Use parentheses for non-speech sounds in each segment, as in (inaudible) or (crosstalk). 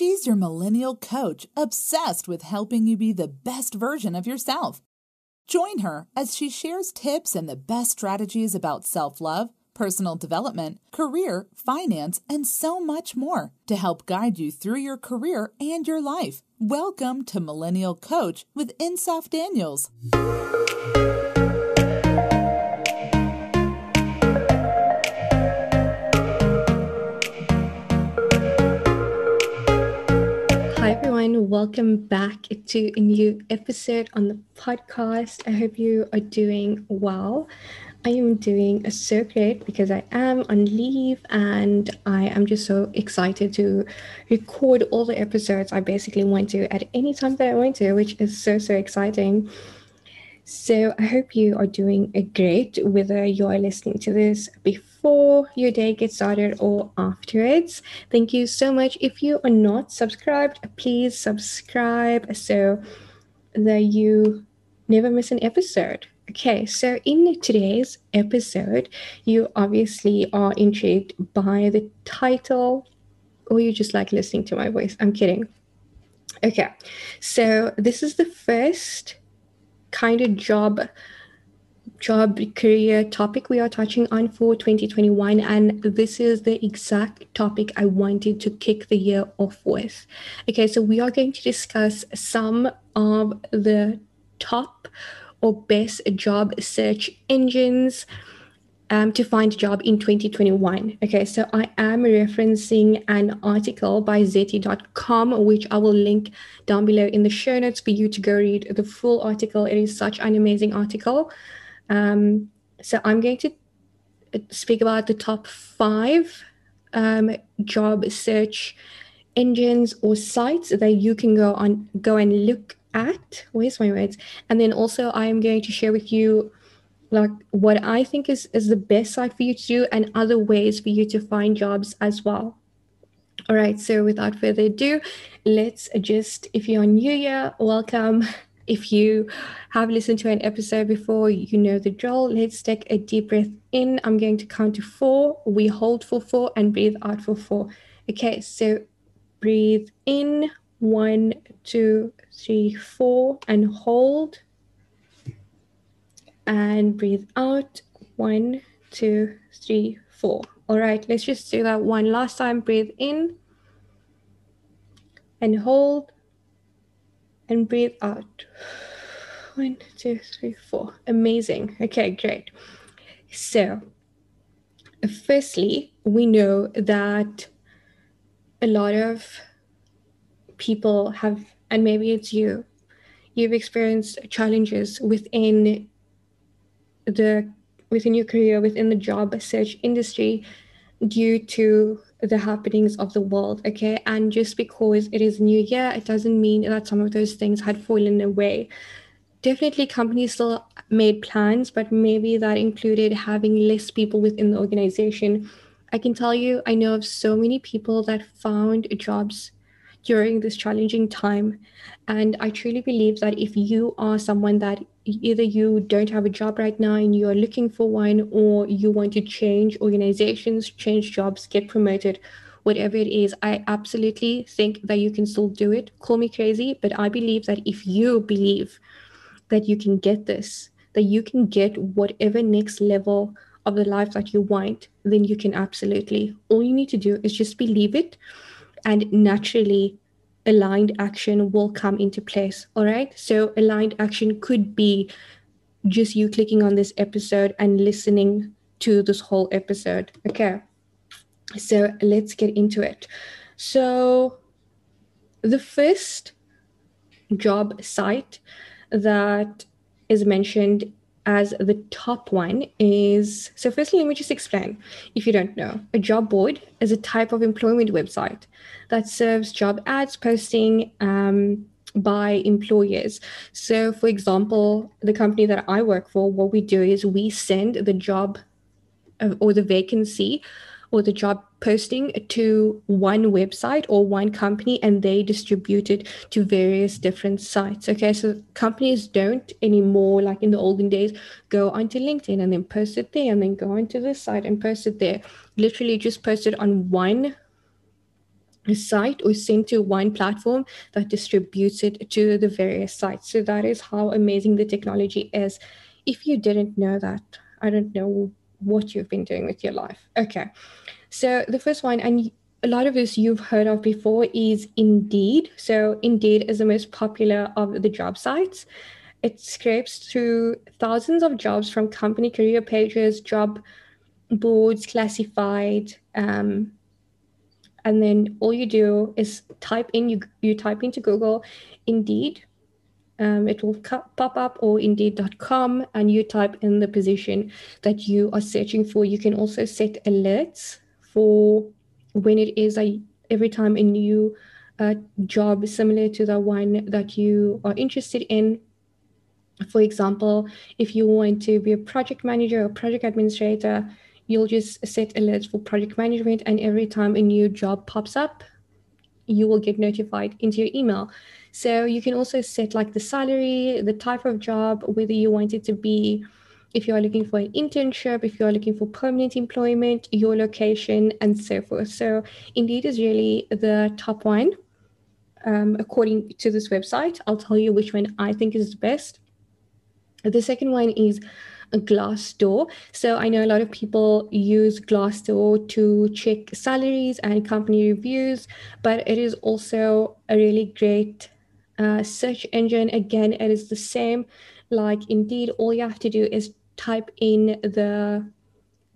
She's your millennial coach, obsessed with helping you be the best version of yourself. Join her as she shares tips and the best strategies about self love, personal development, career, finance, and so much more to help guide you through your career and your life. Welcome to Millennial Coach with Insof Daniels. Welcome back to a new episode on the podcast. I hope you are doing well. I am doing so great because I am on leave and I am just so excited to record all the episodes I basically want to at any time that I want to, which is so, so exciting. So I hope you are doing great, whether you are listening to this before before your day gets started or afterwards. Thank you so much. If you are not subscribed, please subscribe so that you never miss an episode. Okay, so in today's episode, you obviously are intrigued by the title, or you just like listening to my voice. I'm kidding. Okay, so this is the first kind of job job career topic we are touching on for 2021 and this is the exact topic i wanted to kick the year off with okay so we are going to discuss some of the top or best job search engines um, to find a job in 2021. Okay, so I am referencing an article by Zety.com, which I will link down below in the show notes for you to go read the full article. It is such an amazing article. Um, so I'm going to uh, speak about the top five um, job search engines or sites that you can go on go and look at. Where's my words? And then also I'm going to share with you like what I think is is the best site for you to do and other ways for you to find jobs as well. All right, so without further ado, let's just if you're new here, welcome. (laughs) If you have listened to an episode before, you know the drill. Let's take a deep breath in. I'm going to count to four. We hold for four and breathe out for four. Okay, so breathe in one, two, three, four, and hold. And breathe out one, two, three, four. All right, let's just do that one last time. Breathe in and hold and breathe out. One, two, three, four. Amazing. Okay, great. So, firstly, we know that a lot of people have, and maybe it's you, you've experienced challenges within the within your career within the job search industry due to the happenings of the world okay? And just because it is new year it doesn't mean that some of those things had fallen away. Definitely companies still made plans but maybe that included having less people within the organization. I can tell you i know of so many people that found jobs during this challenging time. And i truly believe that if you are someone that either you don't have a job right now and you are looking for one or you want to change organizations change jobs get promoted whatever it is i absolutely think that you can still do it. Call me crazy but i believe that if you believe that you can get this that you can get whatever next level of the life that you want then you can absolutely all you need to do is just believe it and naturally aligned action will come into place. All right. So, aligned action could be just you clicking on this episode and listening to this whole episode. Okay. So, let's get into it. So, the first job site that is mentioned as the top one is so firstly let me just explain if you don't know. A job board is a type of employment website that serves job ads posting um, by employers. So for example the company that i work for what we do is we send the job uh, or the vacancy or the job posting to one website or one company and they distribute it to various different sites. Okay, so companies don't anymore, like in the olden days, go onto LinkedIn and then post it there and then go onto this site and post it there. Literally just post it on one site or sent to one platform that distributes it to the various sites. So that is how amazing the technology is. If you didn't know that, I don't know what you've been doing with your life. Okay. So the first one, and a lot of this you've heard of before, is Indeed. So Indeed is the most popular of the job sites. It scrapes through thousands of jobs from company career pages, job boards, classified, um, and then all you do is type in you you type into Google Indeed. Um, it will pop up or indeed.com and you type in the position that you are searching for. You can also set alerts for when it is a, every time a new uh, job similar to the one that you are interested in. For example, if you want to be a project manager or project administrator, you'll just set alerts for project management and every time a new job pops up you will get notified into your email. So you can also set like the salary the type of job whether you want it to be if you are looking for an internship if you are looking for permanent employment your location and so forth. So indeed is really the top one um, according to this website. I'll tell you which one i think is the best. The second one is Glassdoor. So I know a lot of people use Glassdoor to check salaries and company reviews, but it is also a really great uh, search engine. Again, it is the same like Indeed. All you have to do is type in the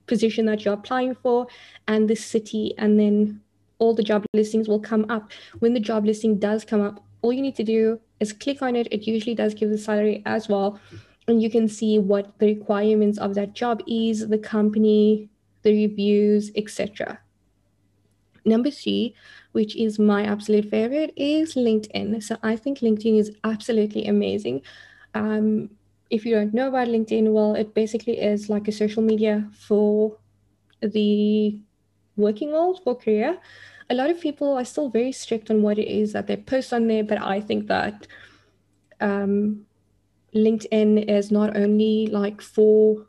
position that you're applying for and the city, and then all the job listings will come up. When the job listing does come up, all you need to do is click on it. It usually does give the salary as well and you can see what the requirements of that job is, the company, the reviews, etc. Number three, which is my absolute favorite, is LinkedIn. So I think LinkedIn is absolutely amazing. Um, if you don't know about LinkedIn, well, it basically is like a social media for the working world for career. A lot of people are still very strict on what it is that they post on there, but I think that um, LinkedIn is not only like for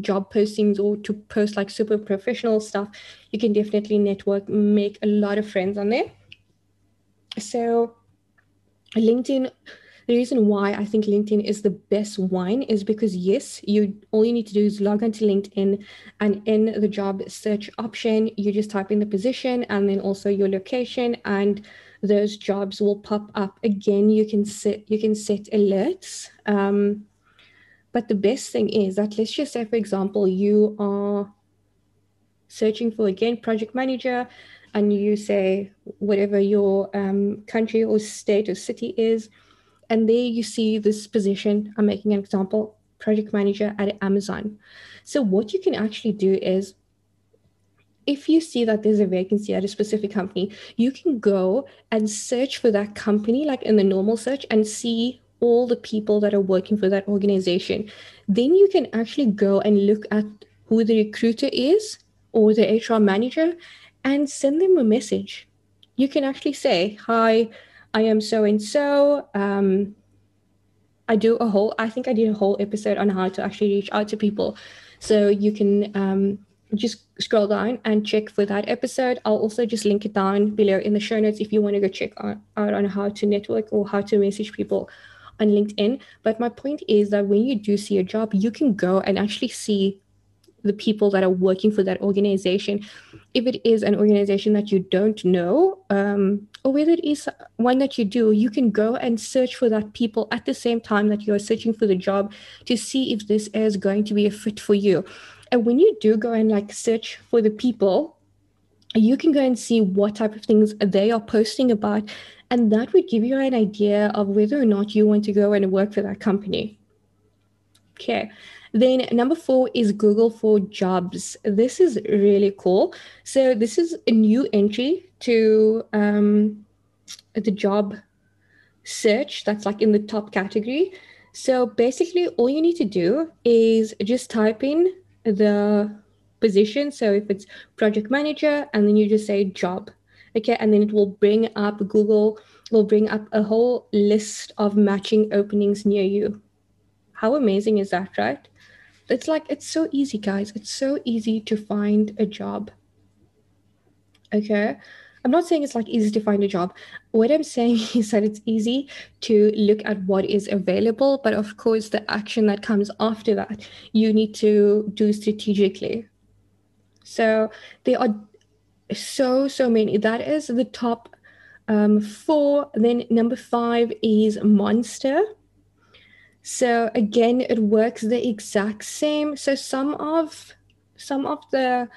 job postings or to post like super professional stuff, you can definitely network, make a lot of friends on there. So, LinkedIn, the reason why I think LinkedIn is the best one is because yes, you all you need to do is log onto LinkedIn and in the job search option, you just type in the position and then also your location and those jobs will pop up again. You can set you can set alerts. Um, but the best thing is that let's just say for example you are searching for again project manager and you say whatever your um, country or state or city is and there you see this position. I'm making an example project manager at amazon. So what you can actually do is if you see that there's a vacancy at a specific company, you can go and search for that company, like in the normal search, and see all the people that are working for that organization. Then you can actually go and look at who the recruiter is or the HR manager and send them a message. You can actually say, Hi, I am so and so. I do a whole, I think I did a whole episode on how to actually reach out to people. So you can um, just scroll down and check for that episode. I'll also just link it down below in the show notes if you want to go check out, out on how to network or how to message people on LinkedIn. But my point is that when you do see a job, you can go and actually see the people that are working for that organization. If it is an organization that you don't know, um, or whether it is one that you do, you can go and search for that people at the same time that you're searching for the job to see if this is going to be a fit for you. And when you do go and like search for the people, you can go and see what type of things they are posting about. And that would give you an idea of whether or not you want to go and work for that company. Okay. Then number four is Google for Jobs. This is really cool. So this is a new entry to um, the job search that's like in the top category. So basically, all you need to do is just type in the position. So if it's project manager, and then you just say job, okay, and then it will bring up Google will bring up a whole list of matching openings near you. How amazing is that, right? It's like it's so easy, guys. It's so easy to find a job. Okay. I'm not saying it's like easy to find a job. What I'm saying (laughs) is that it's easy to look at what is available, but of course, the action that comes after that, you need to do strategically. So there are so, so many. That is the top um, four. Then number five is Monster. So again, it works the exact same. So some of some of the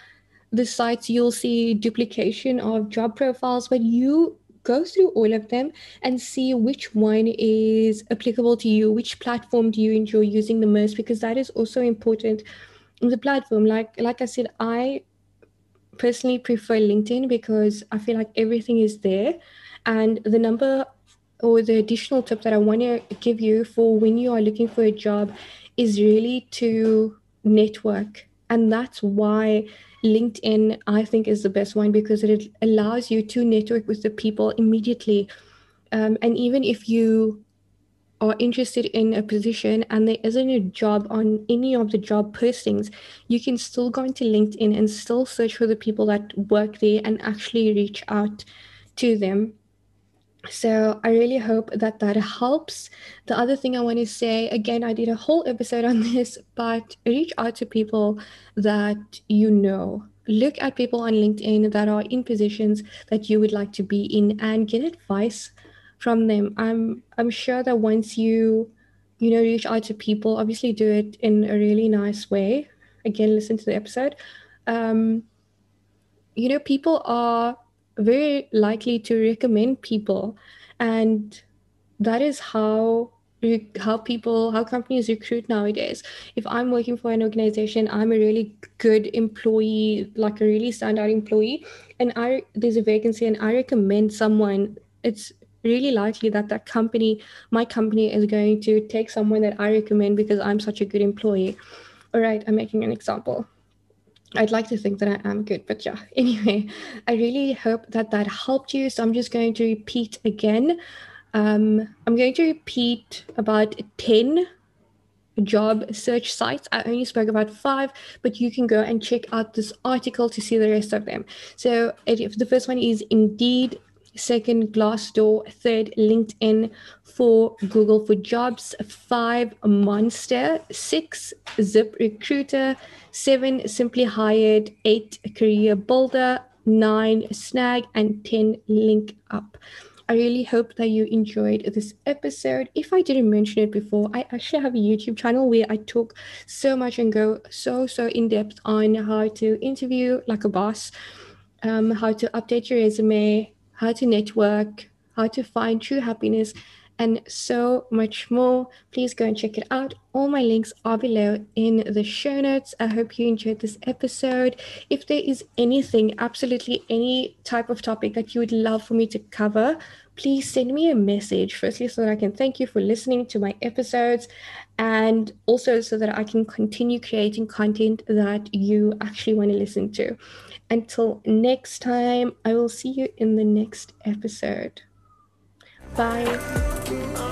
the sites you'll see duplication of job profiles, but you go through all of them and see which one is applicable to you, which platform do you enjoy using the most, because that is also important. The platform, like like I said, I personally prefer LinkedIn because I feel like everything is there. And the number or the additional tip that I want to give you for when you are looking for a job is really to network. And that's why LinkedIn, I think, is the best one because it allows you to network with the people immediately. Um, and even if you are interested in a position and there isn't a job on any of the job postings, you can still go into LinkedIn and still search for the people that work there and actually reach out to them. So I really hope that that helps. The other thing I want to say again, I did a whole episode on (laughs) this, but reach out to people that you know. Look at people on LinkedIn that are in positions that you would like to be in and get advice from them. I'm I'm sure that once you you know reach out to people, obviously do it in a really nice way. Again, listen to the episode. Um, you know, people are very likely to recommend people. And that is how how people how companies recruit nowadays. If i'm working for an organization i'm a really good employee like a really standout employee and i there's a vacancy and i recommend someone it's really likely that that company my company is going to take someone that i recommend because i'm such a good employee. All right i'm making an example I'd like to think that I am good, but yeah. (laughs) Anyway, I really hope that that helped you. So I'm just going to repeat again. Um, I'm going to repeat about 10 job search sites. I only spoke about five, but you can go and check out this article to see the rest of them. So if the first one is Indeed, second Glassdoor, third LinkedIn, four Google for Jobs, five Monster, six Zip Recruiter, seven Simply Hired, eight Career Builder, nine Snag, and 10 Link Up. I really hope that you enjoyed this episode. If I didn't mention it before, I actually have a YouTube channel where I talk so much and go so, so in depth on how to interview like a boss, um, how to update your resume, how to network, how to find true happiness, and so much more. Please go and check it out. All my links are below in the show notes. I hope you enjoyed this episode. If there is anything, absolutely any type of topic that you would love for me to cover, please send me a message. Firstly, so that I can thank you for listening to my episodes, and also so that I can continue creating content that you actually want to listen to. Until next time, I will see you in the next episode. Bye.